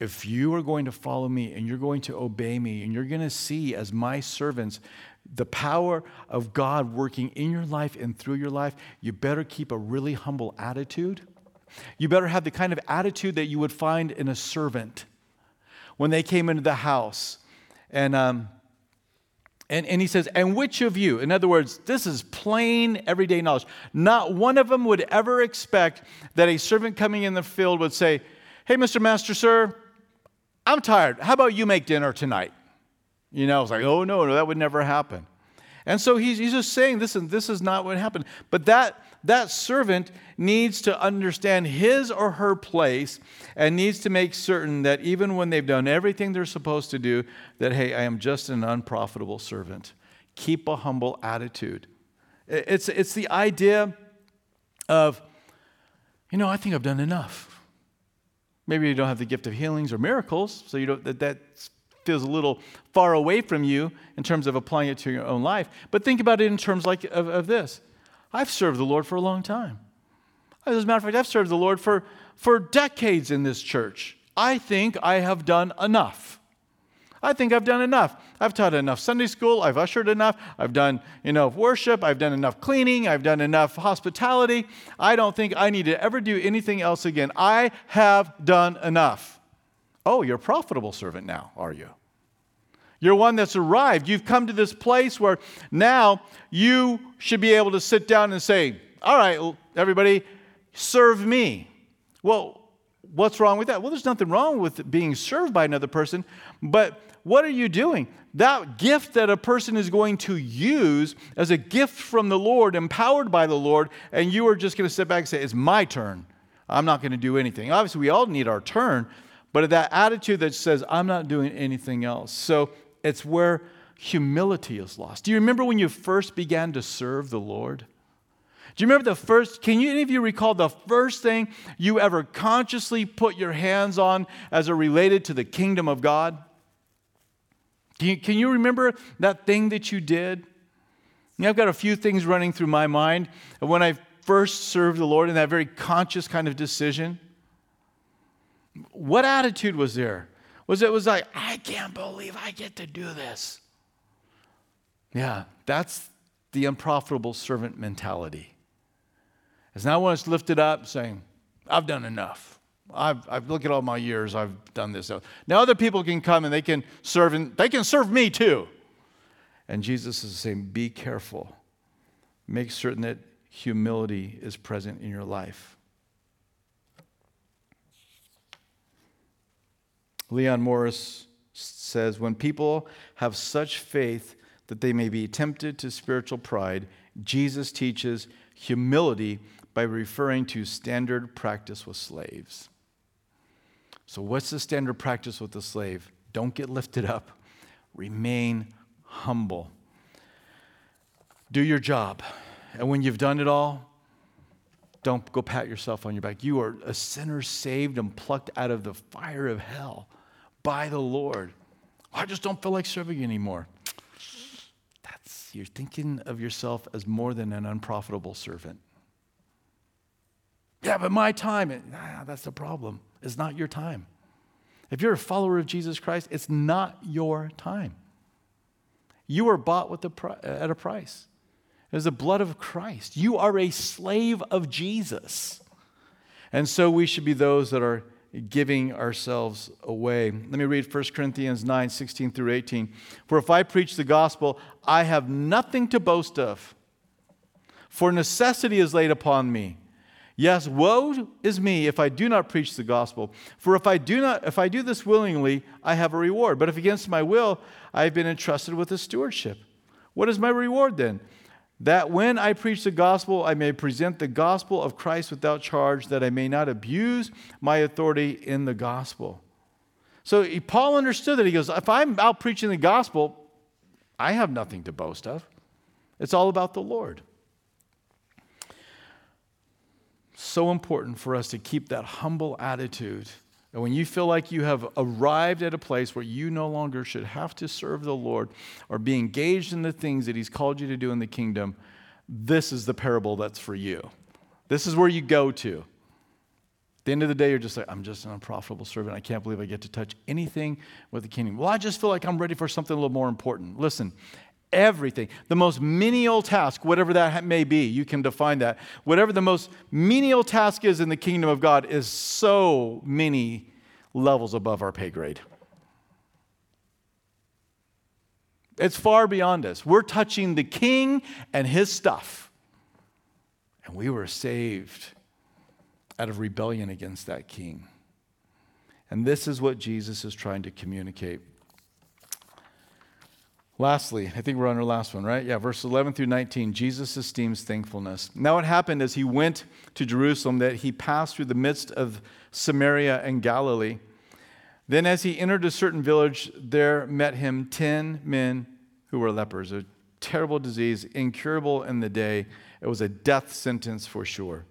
if you are going to follow me and you're going to obey me and you're going to see as my servants the power of God working in your life and through your life, you better keep a really humble attitude. You better have the kind of attitude that you would find in a servant when they came into the house. And, um, and, and he says, And which of you, in other words, this is plain everyday knowledge. Not one of them would ever expect that a servant coming in the field would say, Hey, Mr. Master, sir, I'm tired. How about you make dinner tonight? You know, it's like, oh, no, no, that would never happen. And so he's, he's just saying, listen, this is not what happened. But that, that servant needs to understand his or her place and needs to make certain that even when they've done everything they're supposed to do, that, hey, I am just an unprofitable servant. Keep a humble attitude. It's, it's the idea of, you know, I think I've done enough. Maybe you don't have the gift of healings or miracles, so you don't, that, that's feels a little far away from you in terms of applying it to your own life. But think about it in terms like of, of this. I've served the Lord for a long time. As a matter of fact, I've served the Lord for, for decades in this church. I think I have done enough. I think I've done enough. I've taught enough Sunday school. I've ushered enough. I've done enough worship. I've done enough cleaning. I've done enough hospitality. I don't think I need to ever do anything else again. I have done enough. Oh, you're a profitable servant now, are you? You're one that's arrived. You've come to this place where now you should be able to sit down and say, All right, everybody, serve me. Well, what's wrong with that? Well, there's nothing wrong with being served by another person, but what are you doing? That gift that a person is going to use as a gift from the Lord, empowered by the Lord, and you are just going to sit back and say, It's my turn. I'm not going to do anything. Obviously, we all need our turn, but that attitude that says, I'm not doing anything else. So it's where humility is lost. Do you remember when you first began to serve the Lord? Do you remember the first, can you, any of you recall the first thing you ever consciously put your hands on as it related to the kingdom of God? Can you, can you remember that thing that you did? You know, I've got a few things running through my mind when I first served the Lord in that very conscious kind of decision. What attitude was there? Was it was like, I can't believe I get to do this. Yeah, that's the unprofitable servant mentality. It's not when it's lifted up saying, I've done enough. I've, I've look at all my years, I've done this. Now other people can come and they can serve and they can serve me too. And Jesus is saying, be careful. Make certain that humility is present in your life. Leon Morris says when people have such faith that they may be tempted to spiritual pride, Jesus teaches humility by referring to standard practice with slaves. So, what's the standard practice with the slave? Don't get lifted up, remain humble. Do your job. And when you've done it all, don't go pat yourself on your back. You are a sinner saved and plucked out of the fire of hell by the Lord. I just don't feel like serving anymore. That's you're thinking of yourself as more than an unprofitable servant. Yeah, but my time, nah, that's the problem. It's not your time. If you're a follower of Jesus Christ, it's not your time. You were bought with a at a price. It was the blood of Christ. You are a slave of Jesus. And so we should be those that are giving ourselves away. Let me read 1 Corinthians 9 16 through 18. For if I preach the gospel, I have nothing to boast of, for necessity is laid upon me. Yes, woe is me if I do not preach the gospel. For if I do not if I do this willingly, I have a reward. But if against my will, I have been entrusted with a stewardship. What is my reward then? That when I preach the gospel, I may present the gospel of Christ without charge, that I may not abuse my authority in the gospel. So Paul understood that. He goes, If I'm out preaching the gospel, I have nothing to boast of. It's all about the Lord. So important for us to keep that humble attitude and when you feel like you have arrived at a place where you no longer should have to serve the Lord or be engaged in the things that He's called you to do in the kingdom, this is the parable that's for you. This is where you go to. At the end of the day, you're just like, I'm just an unprofitable servant. I can't believe I get to touch anything with the kingdom. Well, I just feel like I'm ready for something a little more important. Listen, everything. The most menial task, whatever that may be, you can define that. Whatever the most menial task is in the kingdom of God is so many levels above our pay grade. It's far beyond us. We're touching the king and his stuff. And we were saved out of rebellion against that king. And this is what Jesus is trying to communicate. Lastly, I think we're on our last one, right? Yeah, verse 11 through 19. Jesus esteems thankfulness. Now, it happened as he went to Jerusalem that he passed through the midst of Samaria and Galilee. Then, as he entered a certain village, there met him 10 men who were lepers, a terrible disease, incurable in the day. It was a death sentence for sure.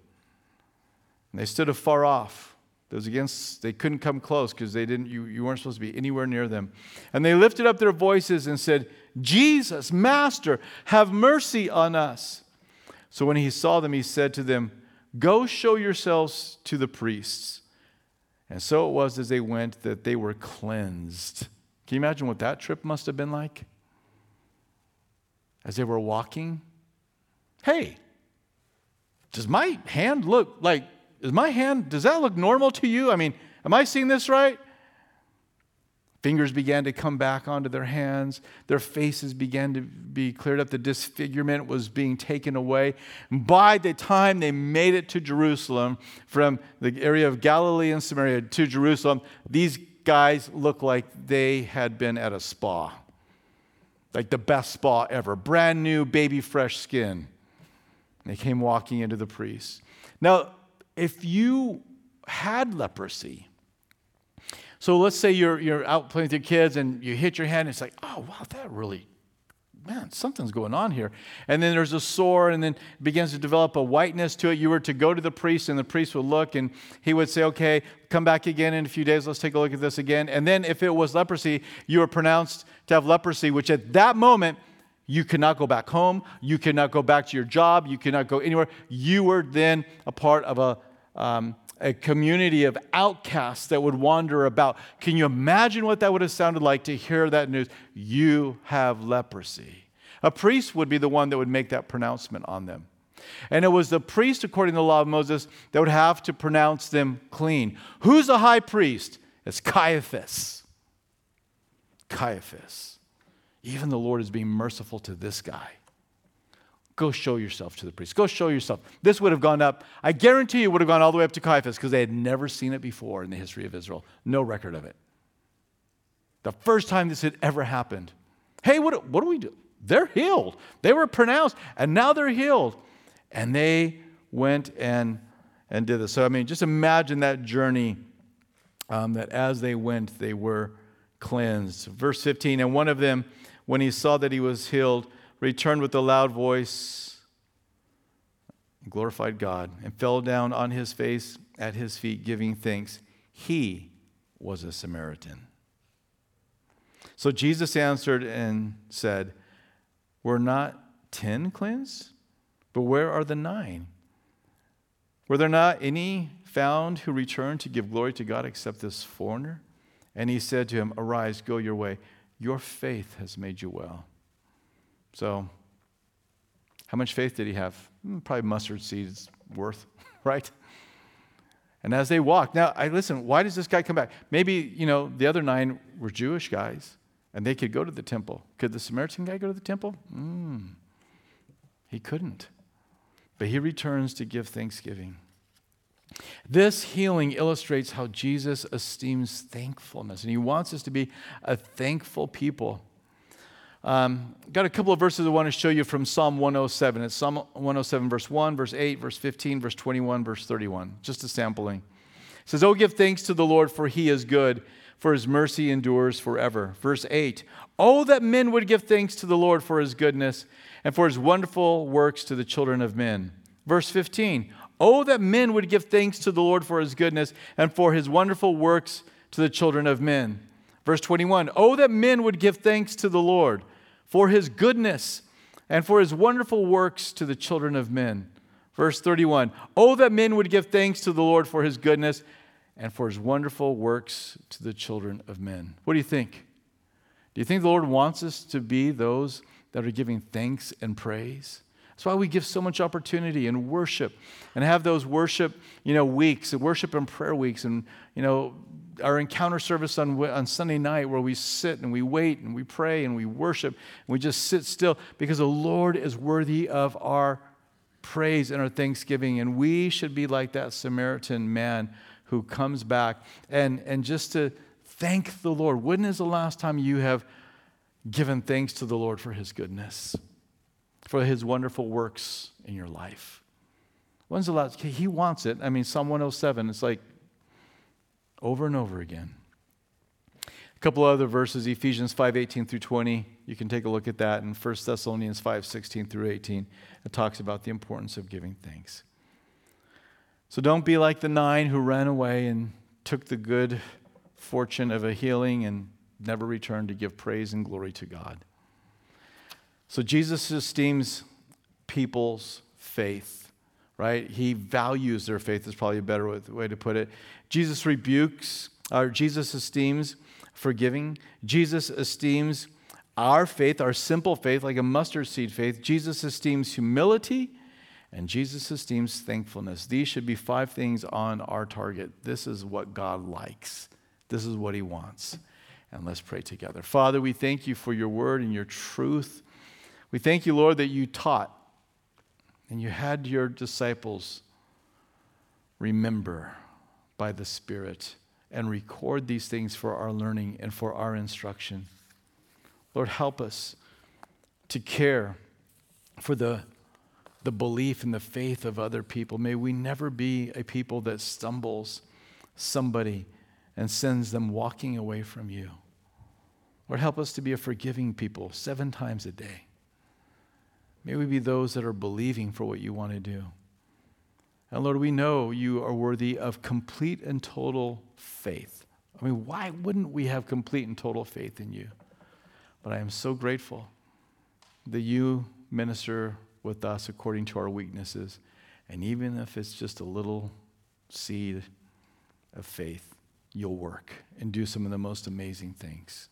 And they stood afar off those against, they couldn't come close because they didn't, you, you weren't supposed to be anywhere near them. And they lifted up their voices and said, Jesus, Master, have mercy on us. So when he saw them, he said to them, Go show yourselves to the priests. And so it was as they went that they were cleansed. Can you imagine what that trip must have been like? As they were walking, hey, does my hand look like, is my hand, does that look normal to you? I mean, am I seeing this right? Fingers began to come back onto their hands. Their faces began to be cleared up. The disfigurement was being taken away. By the time they made it to Jerusalem, from the area of Galilee and Samaria to Jerusalem, these guys looked like they had been at a spa. Like the best spa ever. Brand new, baby fresh skin. They came walking into the priest. Now, if you had leprosy, so let's say you're, you're out playing with your kids and you hit your head and it's like, oh, wow, that really, man, something's going on here. And then there's a sore and then begins to develop a whiteness to it. You were to go to the priest and the priest would look and he would say, okay, come back again in a few days. Let's take a look at this again. And then if it was leprosy, you were pronounced to have leprosy, which at that moment, you cannot go back home. You cannot go back to your job. You cannot go anywhere. You were then a part of a um, a community of outcasts that would wander about. Can you imagine what that would have sounded like to hear that news? You have leprosy. A priest would be the one that would make that pronouncement on them. And it was the priest, according to the law of Moses, that would have to pronounce them clean. Who's the high priest? It's Caiaphas. Caiaphas. Even the Lord is being merciful to this guy. Go show yourself to the priest. Go show yourself. This would have gone up, I guarantee you, would have gone all the way up to Caiaphas because they had never seen it before in the history of Israel. No record of it. The first time this had ever happened. Hey, what, what do we do? They're healed. They were pronounced, and now they're healed. And they went and, and did this. So, I mean, just imagine that journey um, that as they went, they were cleansed. Verse 15, and one of them, when he saw that he was healed, returned with a loud voice, glorified God, and fell down on his face at his feet, giving thanks. He was a Samaritan. So Jesus answered and said, Were not ten cleansed? But where are the nine? Were there not any found who returned to give glory to God except this foreigner? And he said to him, Arise, go your way. Your faith has made you well. So, how much faith did he have? Hmm, probably mustard seeds worth, right? And as they walked, now I listen, why does this guy come back? Maybe, you know, the other nine were Jewish guys and they could go to the temple. Could the Samaritan guy go to the temple? Mm, he couldn't. But he returns to give thanksgiving. This healing illustrates how Jesus esteems thankfulness, and he wants us to be a thankful people. Um, got a couple of verses I want to show you from Psalm 107. It's Psalm 107, verse 1, verse 8, verse 15, verse 21, verse 31. Just a sampling. It says, Oh, give thanks to the Lord, for he is good, for his mercy endures forever. Verse 8, Oh, that men would give thanks to the Lord for his goodness and for his wonderful works to the children of men. Verse 15, Oh, that men would give thanks to the Lord for his goodness and for his wonderful works to the children of men. Verse 21 Oh, that men would give thanks to the Lord for his goodness and for his wonderful works to the children of men. Verse 31 Oh, that men would give thanks to the Lord for his goodness and for his wonderful works to the children of men. What do you think? Do you think the Lord wants us to be those that are giving thanks and praise? That's why we give so much opportunity and worship and have those worship, you know, weeks and worship and prayer weeks and, you know, our encounter service on, on Sunday night where we sit and we wait and we pray and we worship and we just sit still because the Lord is worthy of our praise and our thanksgiving. And we should be like that Samaritan man who comes back and, and just to thank the Lord. When is the last time you have given thanks to the Lord for his goodness? for his wonderful works in your life. When's the last? He wants it. I mean, Psalm 107, it's like over and over again. A couple other verses, Ephesians 5 18 through 20. You can take a look at that. And 1 Thessalonians 5 16 through 18. It talks about the importance of giving thanks. So don't be like the nine who ran away and took the good fortune of a healing and never returned to give praise and glory to God. So Jesus esteems people's faith, right? He values their faith, is probably a better way to put it. Jesus rebukes, or Jesus esteems forgiving. Jesus esteems our faith, our simple faith, like a mustard seed faith. Jesus esteems humility and Jesus esteems thankfulness. These should be five things on our target. This is what God likes, this is what He wants. And let's pray together. Father, we thank you for your word and your truth. We thank you, Lord, that you taught and you had your disciples remember by the Spirit and record these things for our learning and for our instruction. Lord, help us to care for the, the belief and the faith of other people. May we never be a people that stumbles somebody and sends them walking away from you. Lord, help us to be a forgiving people seven times a day. May we be those that are believing for what you want to do. And Lord, we know you are worthy of complete and total faith. I mean, why wouldn't we have complete and total faith in you? But I am so grateful that you minister with us according to our weaknesses. And even if it's just a little seed of faith, you'll work and do some of the most amazing things.